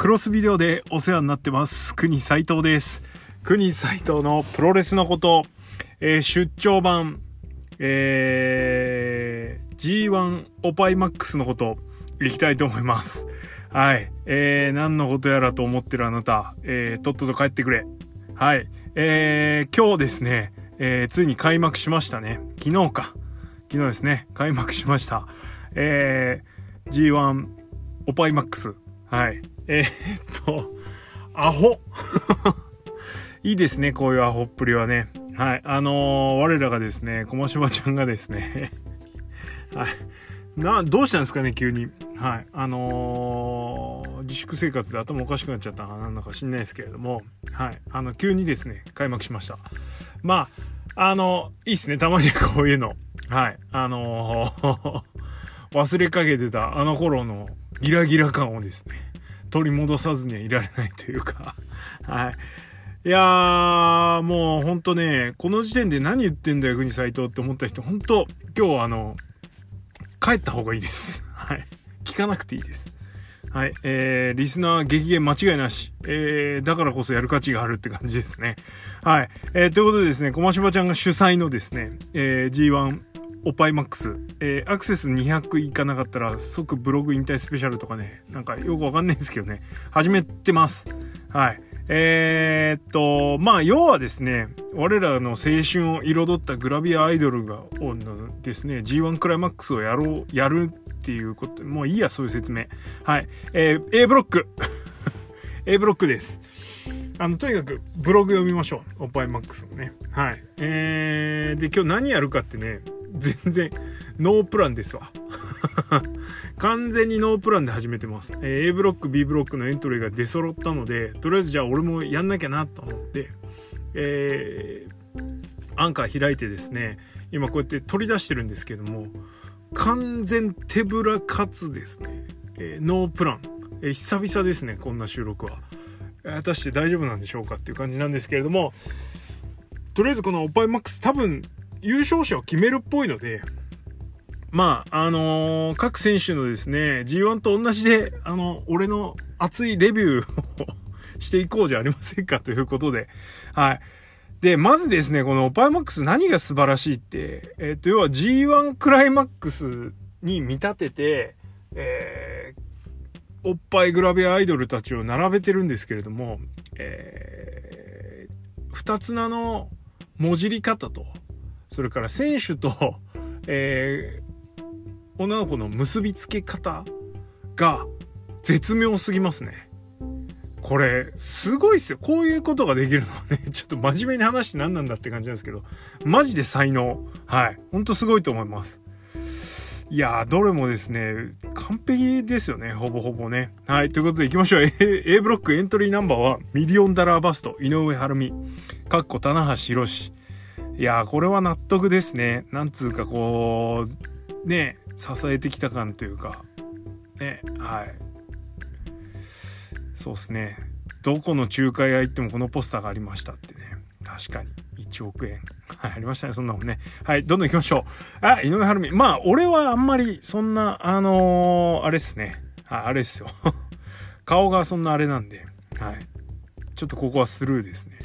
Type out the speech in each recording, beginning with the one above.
クロスビデオでお世話になってます。国斉藤です。国斉藤のプロレスのこと、えー出張版。えー G1 オパイマックスのこと。いきたいと思います。はい。えー、何のことやらと思ってるあなた、えーとっとと帰ってくれ。はい。えー、今日ですね、えーついに開幕しましたね。昨日か。昨日ですね。開幕しました。えー G1 オパイマックス。はい。えーっと、アホ いいですね、こういうアホっぷりはね。はい。あのー我らがですね、小島ちゃんがですね、はい。な、どうしたんですかね、急に。はい。あのー自粛生活で頭おかしくなっちゃったかなんだか知んないですけれども、はい。あの、急にですね、開幕しました。まあ、あの、いいっすね、たまに こういうの。はい。あのー忘れかけてたあの頃のギラギラ感をですね、取り戻さずにはいられないというか、はい。いやー、もうほんとね、この時点で何言ってんだよ、国斎藤って思った人、本当今日はあの、帰った方がいいです。はい。聞かなくていいです。はい。えー、リスナー激減間違いなし。えー、だからこそやる価値があるって感じですね。はい。えー、ということでですね、小島ちゃんが主催のですね、えー、G1 おパイマックス、えーアクセス200いかなかったら即ブログ引退スペシャルとかね、なんかよくわかんないんですけどね、始めてます。はい。えーっと、まあ、要はですね、我らの青春を彩ったグラビアアイドルが、のですね、G1 クライマックスをやろう、やるっていうこと、もういいや、そういう説明。はい。えー A ブロック。A ブロックです。あの、とにかくブログ読みましょう。おっぱいマックスのね。はい。えー、で、今日何やるかってね、全然ノープランですわ。完全にノープランで始めてます。え A ブロック、B ブロックのエントリーが出揃ったので、とりあえずじゃあ俺もやんなきゃなと思って、えー、アンカー開いてですね、今こうやって取り出してるんですけども、完全手ぶらかつですね、えーノープラン、えー久々ですね、こんな収録は。果たして大丈夫なんでしょうかっていう感じなんですけれども、とりあえずこのおっぱいマックス多分優勝者を決めるっぽいので、まあ、あのー各選手のですね、G1 と同じで、あの、俺の熱いレビューをしていこうじゃありませんかということで、はい。で、まずですね、このオパイマックス何が素晴らしいって、えっ、と、要は G1 クライマックスに見立てて、えーおっぱいグラビアアイドルたちを並べてるんですけれども、えー二つ名のもじり方と、それから選手と、えー女の子の結びつけ方が絶妙すぎますね。これ、すごいっすよ。こういうことができるのはね、ちょっと真面目に話して何なんだって感じなんですけど、マジで才能。はい。ほんとすごいと思います。いやー、どれもですね、完璧ですよね、ほぼほぼね。はい、ということで行きましょう。A, ブロックエントリーナンバーは、ミリオンダラーバスト、井上晴美、かっこ棚橋宏。いや、これは納得ですね。なんつうかこう、ね、支えてきた感というか、ね、はい。そうですね。どこの仲介屋行ってもこのポスターがありましたってね。確かに。1億円。はい、ありましたね、そんなもんね。はい、どんどん行きましょう。あ、井上晴美。まあ、俺はあんまり、そんな、あのーあれっすね。はい、あれっすよ。顔がそんなあれなんで。はい。ちょっとここはスルーですね。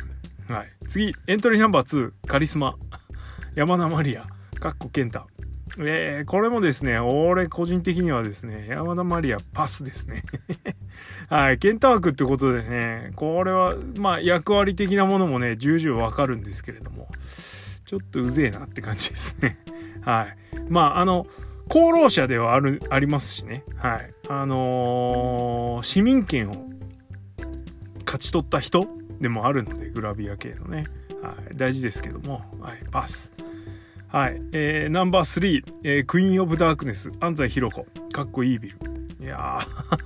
はい。次、エントリーナンバー2、カリスマ。山田マリア、かっこ健太。えー、これもですね、俺個人的にはですね、山田マリアパスですね。はい、ケンタ枠ってことでね、これは、まあ役割的なものもね、重々わかるんですけれども、ちょっとうぜえなって感じですね。はい。まあ、あの、功労者ではある、ありますしね。はい。あのー市民権を勝ち取った人でもあるので、グラビア系のね。はい。大事ですけども、はい。パス。はい。えー、ナンバー3、えークイーン・オブ・ダークネス、安西弘子。かっこいいビル。いやー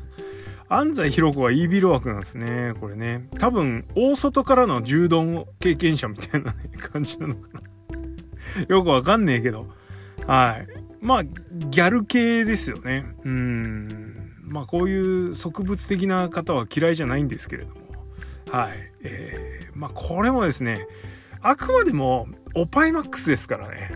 安西弘子はイービル枠なんですね。これね。多分、大外からの柔道経験者みたいな、感じなのかな。よくわかんねえけど。はい。まあ、ギャル系ですよね。うん。まあ、こういう植物的な方は嫌いじゃないんですけれども。はい。えー、まあ、これもですね、あくまでも、オパイマックスですからね。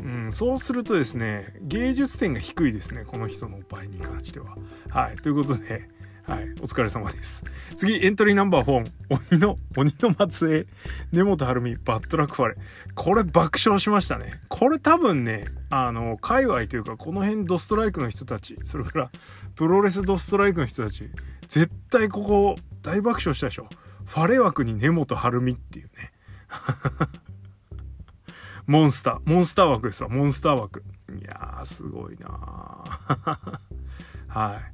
うん、そうするとですね、芸術点が低いですね、この人のおパイに関しては。はい。ということで、はい。お疲れ様です。次、エントリーナンバー4。鬼の、鬼の末裔。根本晴美、バッドラックファレ。これ爆笑しましたね。これ多分ね、あの、界隈というか、この辺ドストライクの人たち、それから、プロレスドストライクの人たち、絶対ここ、大爆笑したでしょ。ファレ枠に根本晴美っていうね。モンスター。モンスター枠ですわ。モンスター枠。いやー、すごいな はい。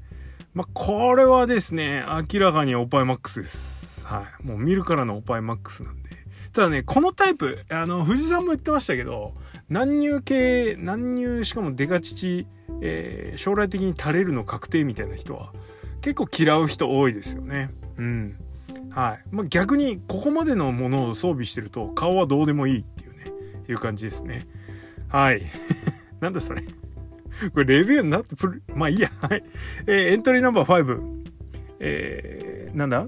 まあ、これはですね、明らかにオパイマックスです。はい。もう見るからのオパイマックスなんで。ただね、このタイプ、あの、藤さんも言ってましたけど、難入系、難入、しかもデカ乳、えー、将来的に垂れるの確定みたいな人は、結構嫌う人多いですよね。うん。はい。まあ、逆に、ここまでのものを装備してると、顔はどうでもいいっていうね、いう感じですね。はい。なんだそれ。これレビューになって、まあいいや。はい。えー、エントリーナンバー5。えー、なんだ？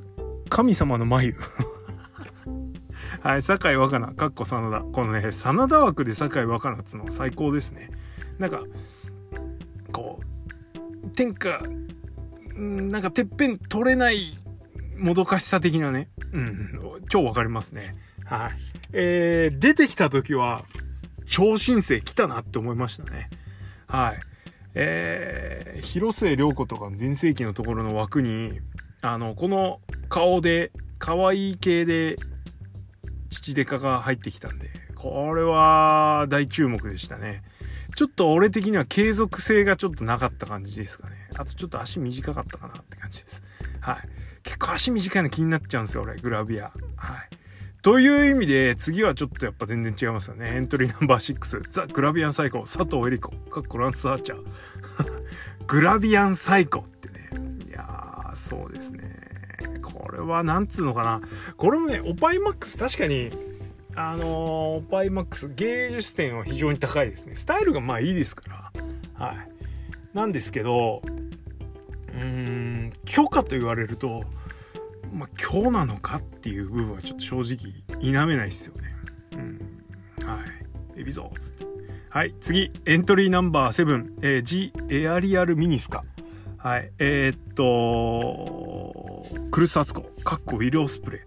神様の眉。はい、酒井若菜、かっこ真田。このね、真田枠で酒井若菜っつうの最高ですね。なんか、こう、天下、なんかてっぺん取れないもどかしさ的なね。うん、超わかりますね。はい。えー、出てきた時は、超新星来たなって思いましたね。はい。えー、広末涼子とかの全盛期のところの枠に、あの、この顔で、可愛い系で、父デカが入ってきたんで、これは大注目でしたね。ちょっと俺的には継続性がちょっとなかった感じですかね。あとちょっと足短かったかなって感じです。はい。結構足短いの気になっちゃうんですよ、俺、グラビア。はい。という意味で、次はちょっとやっぱ全然違いますよね。エントリーナンバー6、ザ・グラビアンサイコ、佐藤恵理子、かっこランス・アーチャー。グラビアンサイコってね。いやー、そうですね。これはなんつうのかな。これもね、オパイマックス、確かに、あのー、オパイマックス、芸術点は非常に高いですね。スタイルがまあいいですから。はい。なんですけど、うーん、許可と言われると、まあ、今日なのかっていう部分はちょっと正直否めないですよね。うん。はい。エビゾーつって。はい。次、エントリーナンバー7、えー、G エアリアルミニスカ。はい。えー、っと、クルスアツコ、かっこウィルオスプレイ。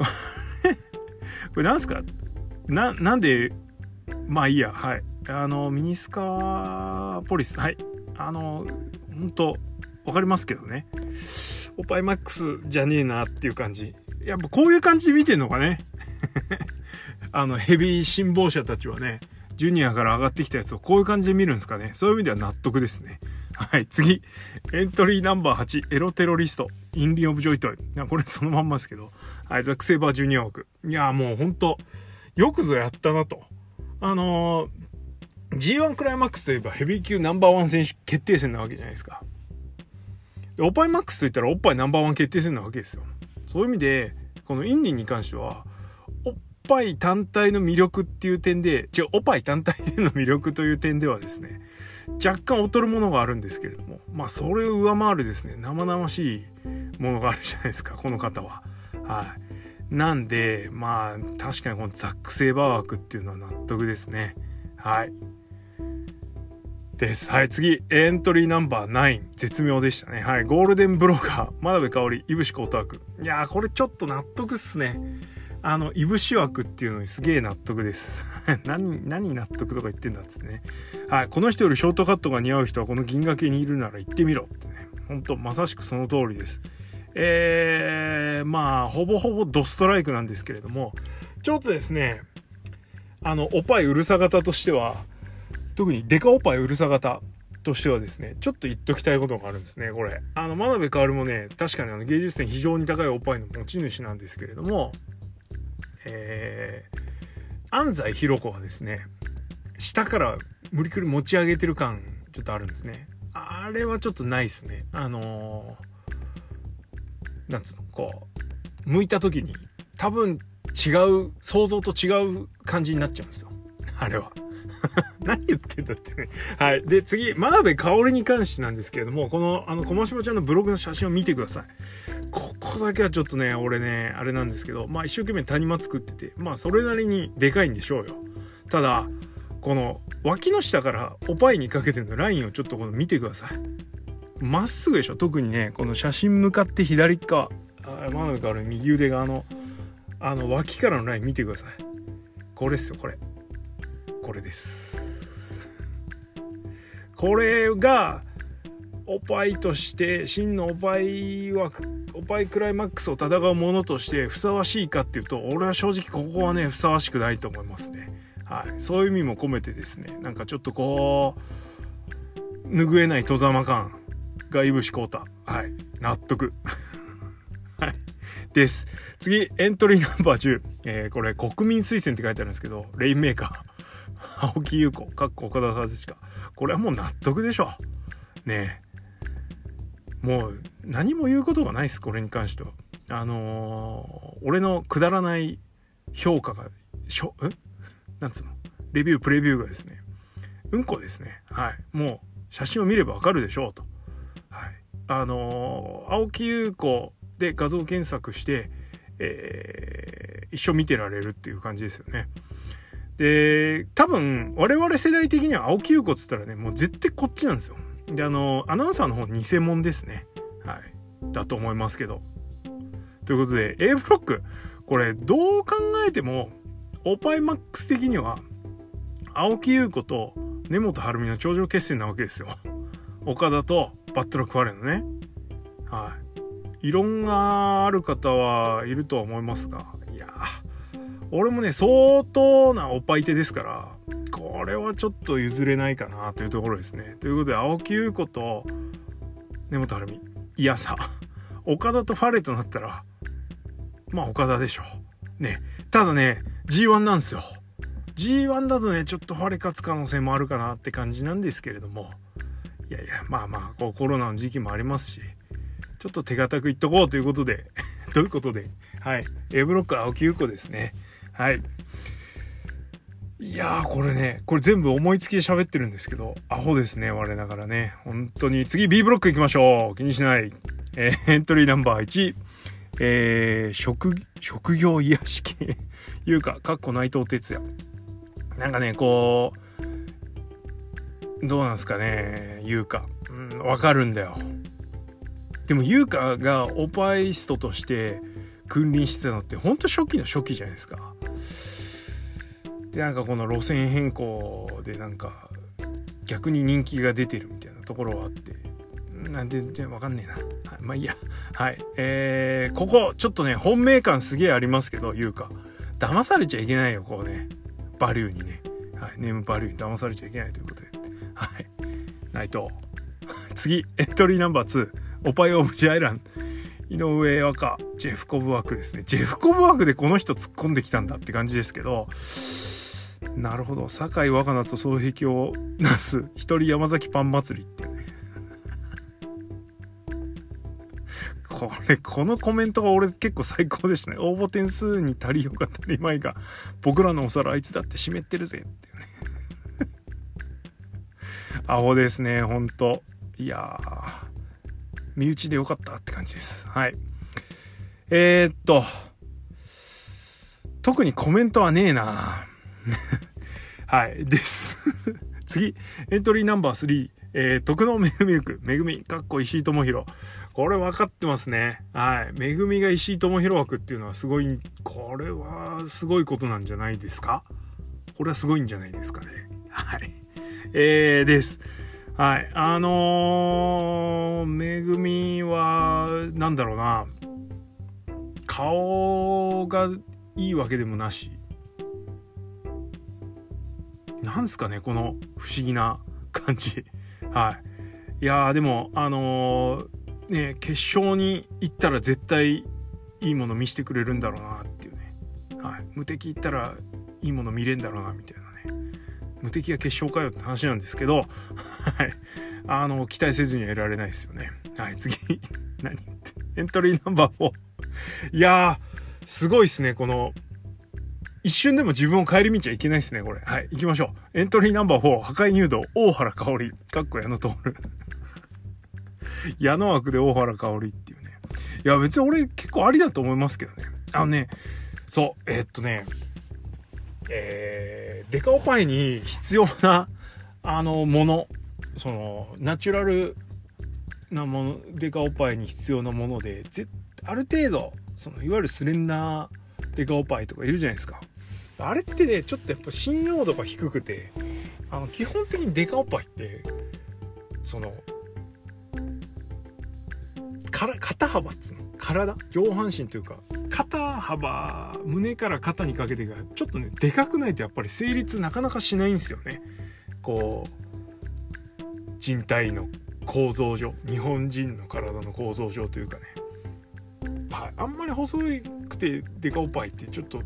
これなんすか？な、なんで、まあいいや、はい。あの、ミニスカポリス、はい。あの、本当わかりますけどね。オパイマックスじゃねえなっていう感じ。やっぱこういう感じで見てんのかね。あの、ヘビー辛抱者たちはね、ジュニアから上がってきたやつをこういう感じで見るんですかね。そういう意味では納得ですね。はい、次。エントリーナンバー8、エロテロリスト、インリン・オブ・ジョイトイ。これそのまんまですけど。はい、ザック・セイバー・ジュニア枠。いや、もうほんと、よくぞやったなと。あのー、G1 クライマックスといえばヘビー級ナンバーワン選手決定戦なわけじゃないですか。おっぱいマックスといったらおっぱいナンバーワン決定戦なわけですよ。そういう意味で、このインリンに関しては、おっぱい単体の魅力っていう点で、違う、おっぱい単体での魅力という点ではですね、若干劣るものがあるんですけれども、まあそれを上回るですね、生々しいものがあるじゃないですか、この方は。はい。なんで、まあ確かにこのザック・セーバー枠っていうのは納得ですね。はい。です。はい、次、エントリーナンバー9。絶妙でしたね。はい、ゴールデンブローカー、真鍋かおり、いぶしこたく。いやー、これちょっと納得っすね。あの、いぶし枠っていうのにすげえ納得です。何、何納得とか言ってんだっつってね。はい、この人よりショートカットが似合う人はこの銀河系にいるなら行ってみろってね。ほんと、まさしくその通りです。えー、まあ、ほぼほぼドストライクなんですけれども、ちょっとですね、あの、おっぱいうるさ型としては、特にデカおっぱいうるさ型としてはですね、ちょっと言っときたいことがあるんですね、これ。あの、真鍋かおるもね、確かにあの芸術点非常に高いおっぱいの持ち主なんですけれども、えー、安西弘子はですね、下から無理くり持ち上げてる感、ちょっとあるんですね。あれはちょっとないですね。あのー、なんつうの、こう、向いた時に、多分違う、想像と違う感じになっちゃうんですよ。あれは。何言ってんだってね。はい。で、次、真鍋かおりに関してなんですけれども、この、あの、こましちゃんのブログの写真を見てください。ここだけはちょっとね、俺ね、あれなんですけど、まあ一生懸命谷間作ってて、まあそれなりにでかいんでしょうよ。ただ、この脇の下からおっぱいにかけてのラインをちょっとこの見てください。まっすぐでしょ特にねこの写真向かって左側あ真ん中右腕があのあの脇からのライン見てくださいこれですよこれこれです。これがおっぱいとして真のおっぱいはおっぱいクライマックスを戦うものとしてふさわしいかっていうと俺は正直ここはねふさわしくないと思いますね。はい。そういう意味も込めてですねなんかちょっとこう拭えない戸ざま感がいぶしこうた。はい。納得。はい。です。次、エントリーナンバー10。えー、これ、国民推薦って書いてあるんですけど、レインメーカー。青木優子、かっこ岡田和親。これはもう納得でしょ。ねえもう、何も言うことがないです、これに関しては。あのー、俺のくだらない評価が、しょ、んなんつうの？レビュー、プレビューがですね、うんこですね。はい。もう、写真を見ればわかるでしょうと。はい。あのー、青木優子で画像検索して、えー、一生見てられるっていう感じですよね。で、多分、我々世代的には青木優子っつったらね、もう絶対こっちなんですよ。で、あの、アナウンサーの方偽物ですね。はい。だと思いますけど。ということで、A ブロック、これ、どう考えても、オパイマックス的には、青木優子と根本晴美の頂上決戦なわけですよ。岡田とバットロックファレンのね。はい。異論がある方はいるとは思いますが、いや俺もね、相当なおっぱい手ですから、これはちょっと譲れないかなというところですね。ということで、青木優子と根本晴美、いやさ、岡田とファレとなったら、まあ岡田でしょう。ね。ただね、G1 なんですよ。G1 だとね、ちょっとファレ勝つ可能性もあるかなって感じなんですけれども、いやいや、まあまあ、こうコロナの時期もありますし、ちょっと手堅く言っとこうということで ということで、はい。A ブロック青木優子ですね。はい。いやー、これね、これ全部思いつきで喋ってるんですけど、アホですね、我ながらね。本当に。次 B ブロック行きましょう。気にしない。えー、エントリーナンバー1。えー、職、職業癒し系。いうか、かっこ内藤哲也。なんかね、こう、どうなんすかね、言うか。うん、わかるんだよ。でも優香がオパイストとして君臨してたのってほんと初期の初期じゃないですか。でなんかこの路線変更でなんか逆に人気が出てるみたいなところはあって。なんでじゃわかんねえな、はい、まあいいや。はい。えー、ここちょっとね本命感すげえありますけど優香。騙されちゃいけないよこうね。バリューにね、はい、ネームバリューに騙されちゃいけないということで。はい。内藤 次エントリーナンバー2オパイオブジャイラン、井上和歌、ジェフコブワクですね。ジェフコブワクでこの人突っ込んできたんだって感じですけど、なるほど。酒井若菜と双璧をなす、一人山崎パン祭りってね。これ、このコメントが俺結構最高でしたね。応募点数に足りよか足りまいが、僕らのお皿あいつだって湿ってるぜっていうね。アホですね、ほんと。いやー。身内でよかったって感じです。はい。えー、っと、特にコメントはねえな はい、です。次、エントリーナンバー3、えー、徳のめぐみルク、めぐみ、かっこ石井智弘。これ分かってますね。はい。めぐみが石井智弘枠っていうのはすごい、これはすごいことなんじゃないですか？これはすごいんじゃないですかね。はい。えー、です。はい。あのー、めぐみは、なんだろうな、顔がいいわけでもなし。なんですかね、この不思議な感じ。はい。いやー、でも、あのー、ね、決勝に行ったら絶対いいもの見せてくれるんだろうなっていうね。はい。無敵行ったらいいもの見れんだろうな、みたいなね。無敵が決勝かよって話なんですけど、はい。あの、期待せずにはいられないですよね。はい、次。何？エントリーナンバー4。いやー、すごいっすね、この、一瞬でも自分を顧みちゃいけないですね、これ。はい、行きましょう。エントリーナンバー4、破壊入道、大原香織、かっこ矢野徹。矢野枠で大原香織っていうね。いや、別に俺結構ありだと思いますけどね。あのね、そう、えー、っとね、えー、デカオパイに必要な、あの、もの、その、ナチュラルなものデカおっぱいに必要なものでぜある程度そのいわゆるスレンダーデカおっぱいとかいるじゃないですかあれってねちょっとやっぱ信用度が低くてあの基本的にデカおっぱいってそのから肩幅っつうの？体？上半身というか肩幅胸から肩にかけてがちょっとねでかくないとやっぱり成立なかなかしないんですよね。こう人体の構造上日本人の体の構造上というかね、はい、あんまり細くてデカおっぱいってちょっと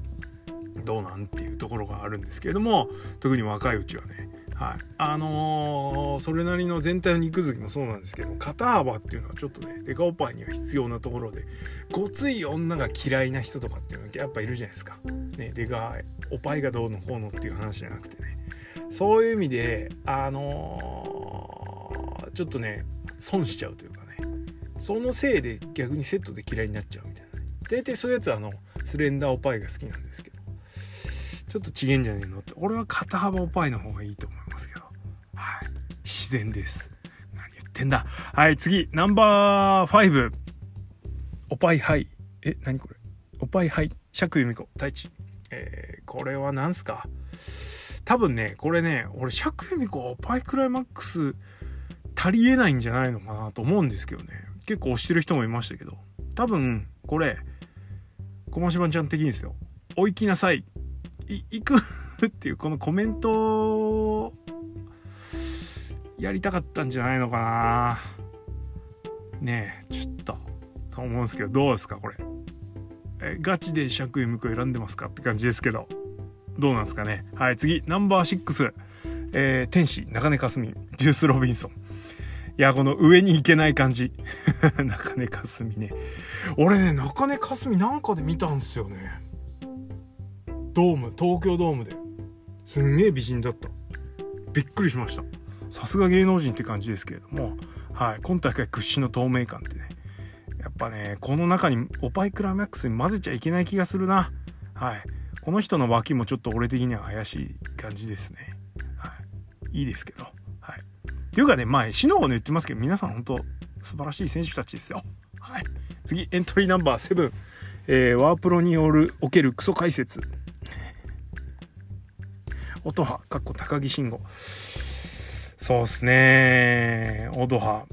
どうなんっていうところがあるんですけれども特に若いうちはね。はい、あのー、それなりの全体の肉付きもそうなんですけど肩幅っていうのはちょっとねデカおっぱいには必要なところでごつい女が嫌いな人とかっていうのはやっぱいるじゃないですか。ね、デカおっぱいがどうのこうのっていう話じゃなくてね。そういう意味であのー、ちょっとね損しちゃうというかね。そのせいで逆にセットで嫌いになっちゃうみたいな。大体そういうやつはあのスレンダーおっぱいが好きなんですけど。ちょっとちげんじゃねえのって。俺は肩幅おっぱいの方がいいと思いますけど。はい。自然です。何言ってんだ。はい次。ナンバー5おっぱいはい。え何これ？おっぱいはい。釈由美子太一。えー、これは何すか？多分ねこれね俺釈由美子おっぱいクライマックス足りえないんじゃないのかなと思うんですけどね。結構押してる人もいましたけど。多分これ小ましばちゃん的にですよ。お行きなさい。行くっていうこのコメントやりたかったんじゃないのかなねえちょっとと思うんですけどどうですかこれえガチで釈由美子選んでますかって感じですけどどうなんですかねはい次ナンバー6、えー、天使中根かすみジュース・ロビンソンいや、この上に行けない感じ。中根かすみね。俺ね、中根かすみなんかで見たんすよね。ドーム東京ドームで。すんげえ美人だった。びっくりしました。さすが芸能人って感じですけれども。はい。今大会屈指の透明感ってね。やっぱねこの中にオパイクラマックスに混ぜちゃいけない気がするな。はい。この人の脇もちょっと俺的には怪しい感じですね。はい。いいですけど。はい。っていうかね前死の方の言ってますけど皆さん本当素晴らしい選手たちですよ。はい。次エントリーナンバー7、えー、ワープロによるおけるクソ解説。音羽、かっこ高木慎吾。そうっすね。オドハ、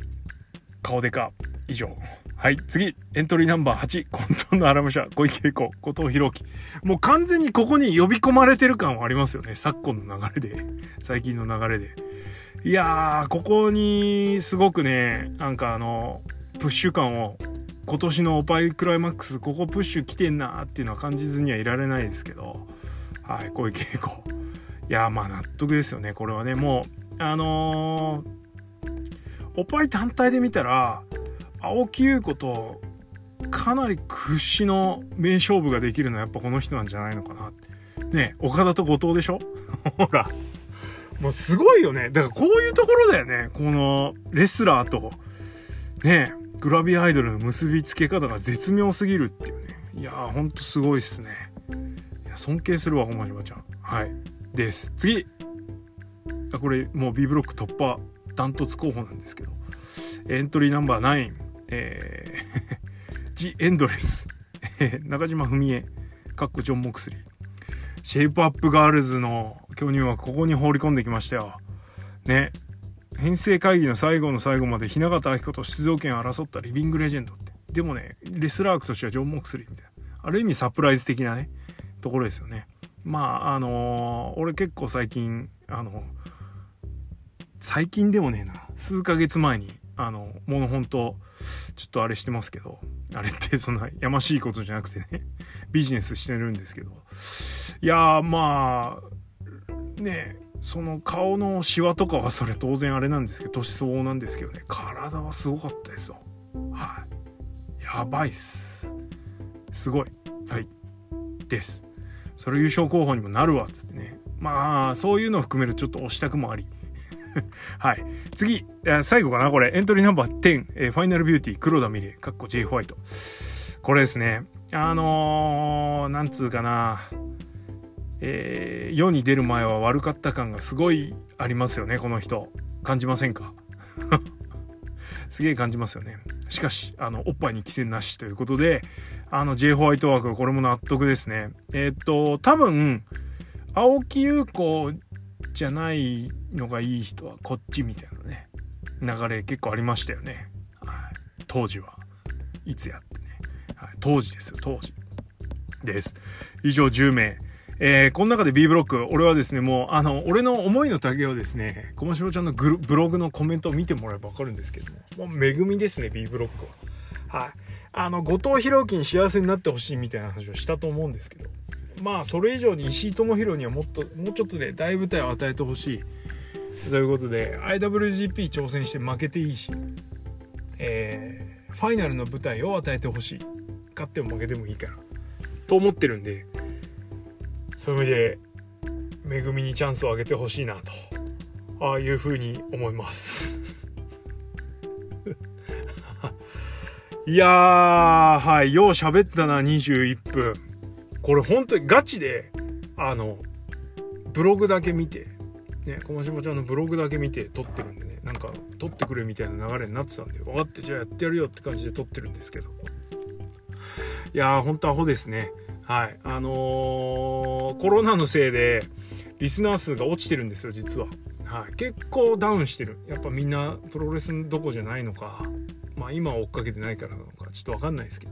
顔でか。以上。はい、次。エントリーナンバー8。混沌の荒武者、小池栄子、後藤弘樹。もう完全にここに呼び込まれてる感はありますよね。昨今の流れで。最近の流れで。いやー、ここにすごくね、なんかあの、プッシュ感を今年のオパイクライマックスここプッシュ来てんなーっていうのは感じずにはいられないですけどはい小池栄子いやまあ納得ですよねこれはね。もうあのー、おっぱい単体で見たら青木優子とかなり屈指の名勝負ができるのはやっぱこの人なんじゃないのかなって。ね岡田と後藤でしょ？ほら。もうすごいよね。だからこういうところだよね。このレスラーとねグラビアアイドルの結びつけ方が絶妙すぎるっていうね。いやーほんとすごいっすね。いや尊敬するわほんま島ちゃん。はい。です。次。あこれもう B ブロック突破ダントツ候補なんですけど。エントリーナンバー9えー、ジ・エンドレス。中島文江かっこジョン・モクスリー。シェイプアップガールズの巨乳はここに放り込んできましたよ。ね。編成会議の最後の最後まで雛形明子と出場権を争ったリビングレジェンドって。でもねレスラー格としてはジョン・モクスリーみたいな。ある意味サプライズ的なねところですよね。まああの、俺結構最近あの最近でもねえな。数ヶ月前にあのもの本当ちょっとあれしてますけど。あれってそんなやましいことじゃなくてね。ビジネスしてるんですけど。いやまあねえその顔のシワとかはそれ当然あれなんですけど年相応なんですけどね。体はすごかったですよ。はい。やばいっす。すごい。はい。です。それ優勝候補にもなるわっつってね。まあそういうのを含めるちょっと押したくもあり。はい。次最後かなこれ。エントリーナンバー10、えー、ファイナルビューティー黒田美玲かっこ J ホワイト。これですね。あのー、なんつうかな。えー、世に出る前は悪かった感がすごいありますよねこの人。感じませんか？すげえ感じますよね。しかし、あの、おっぱいに規制なしということで、あの、J ホワイトワークは、これも納得ですね。えー、っと、多分、青木優子じゃないのがいい人はこっちみたいなね、流れ結構ありましたよね。はい。当時は。いつやってね。はい。当時ですよ、当時。です。以上10名。えー、この中で B ブロック、俺はですね、もう、あの、俺の思いの丈をですね、小しろちゃんのブログのコメントを見てもらえばわかるんですけども、もう恵みですね、B ブロックは。はい。あの、後藤弘樹に幸せになってほしいみたいな話をしたと思うんですけど、まあ、それ以上に石井智弘にはもっと、もうちょっとね、大舞台を与えてほしい。ということで、IWGP 挑戦して負けていいし、えー、ファイナルの舞台を与えてほしい。勝っても負けてもいいから。と思ってるんで、そういう意味で恵みにチャンスをあげてほしいなとああいうふうに思います。いやーはいよう喋ったな21分。これ本当にガチであのブログだけ見てね小松島ちゃんのブログだけ見て撮ってるんでねなんか撮ってくれみたいな流れになってたんで分かってじゃあやってやるよって感じで撮ってるんですけど。いやーほんとアホですね。はい。あのー、コロナのせいで、リスナー数が落ちてるんですよ、実は。はい。結構ダウンしてる。やっぱみんなプロレスどこじゃないのか、まあ今追っかけてないからなのか、ちょっとわかんないですけど。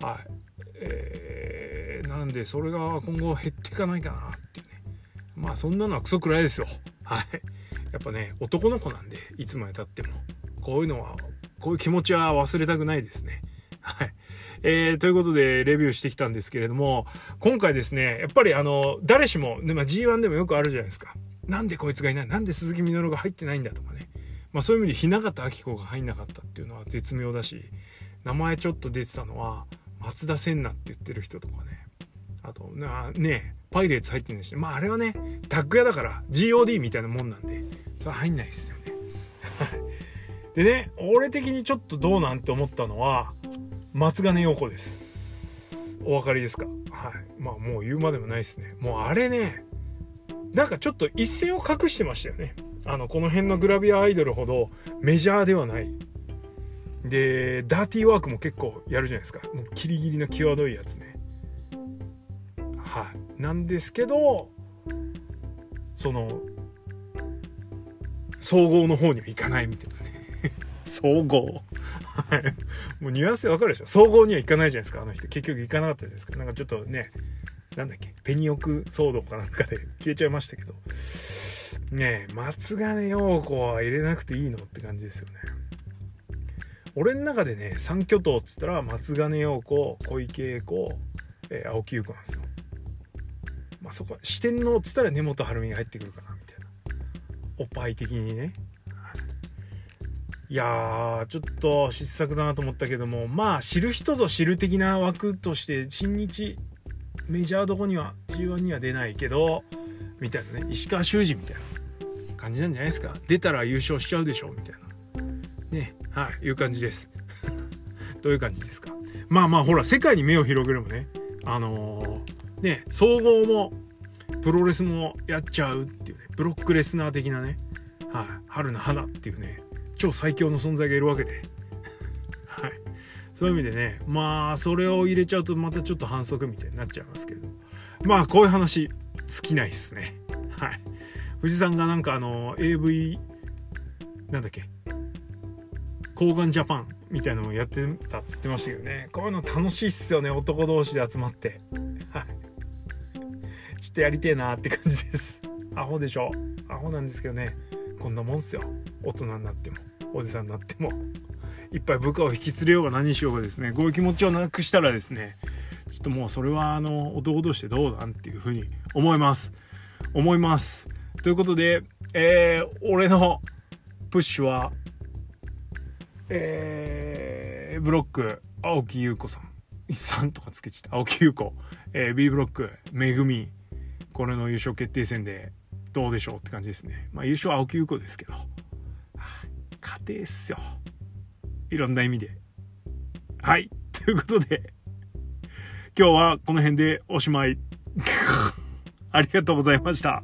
はい。えー、なんでそれが今後減っていかないかなっていうね。まあそんなのはクソくらいですよ。はい。やっぱね、男の子なんで、いつまでたっても。こういうのは、こういう気持ちは忘れたくないですね。はい。えー、ということで、レビューしてきたんですけれども、今回ですね、やっぱりあの、誰しも、ねまあ、G1 でもよくあるじゃないですか。なんでこいつがいない？なんで鈴木みのるが入ってないんだとかね。まあそういう意味で、雛形明子が入んなかったっていうのは絶妙だし、名前ちょっと出てたのは、松田聖奈って言ってる人とかね。あと、な、ねパイレーツ入ってんだし、まああれはね、タッグ屋だから GOD みたいなもんなんで、それ入んないですよね。でね、俺的にちょっとどうなんて思ったのは、松金陽子です。お分かりですか？はい。まあもう言うまでもないですね。もうあれね、なんかちょっと一線を隠してましたよね。あの、この辺のグラビアアイドルほどメジャーではない。で、ダーティーワークも結構やるじゃないですか。もうギリギリの際どいやつね。はい。なんですけど、その、総合の方にはいかないみたいなね。総合。もうニュアンスでわかるでしょ？総合には行かないじゃないですか、あの人。結局行かなかったですかなんかちょっとね、なんだっけ、ペニオク騒動かなんかで 消えちゃいましたけど。ねえ、松金陽子は入れなくていいのって感じですよね。俺の中でね、三巨頭っつったら松金陽子、小池栄子、えー、青木優子なんですよ。まあそこは、四天王っつったら根本晴美が入ってくるかな、みたいな。おっぱい的にね。いやー、ちょっと失策だなと思ったけども、まあ、知る人ぞ知る的な枠として、新日、メジャーどこには、G1 には出ないけど、みたいなね、石川修司みたいな感じなんじゃないですか。出たら優勝しちゃうでしょ、みたいな。ね、はい、いう感じです。どういう感じですか？まあまあ、ほら、世界に目を広げればね、あのー、ね、総合も、プロレスもやっちゃうっていうね、ブロックレスナー的なね、はい、春の花っていうね、超最強の存在がいるわけで。はい。そういう意味でね、まあ、それを入れちゃうとまたちょっと反則みたいになっちゃいますけど。まあ、こういう話、尽きないっすね。はい。藤さんがなんかあの、AV、なんだっけ、抗がんジャパンみたいなのをやってたっつってましたけどね。こういうの楽しいっすよね、男同士で集まって。はい。ちょっとやりてえなって感じです。アホでしょ。アホなんですけどね。こんなもんっすよ。大人になっても。おじさんになっても いっぱい部下を引き連れようが何しようがですねこういう気持ちをなくしたらですねちょっともうそれはあの男同士でどうなんっていうふうに思います。思います。ということでえー、俺のプッシュはえー、ブロック青木優子さん。3とかつけちゃった。青木優子、えー、B ブロックめぐみ。これの優勝決定戦でどうでしょうって感じですね。まあ優勝は青木優子ですけど。家庭っすよ。いろんな意味で。はい。ということで、今日はこの辺でおしまい。ありがとうございました。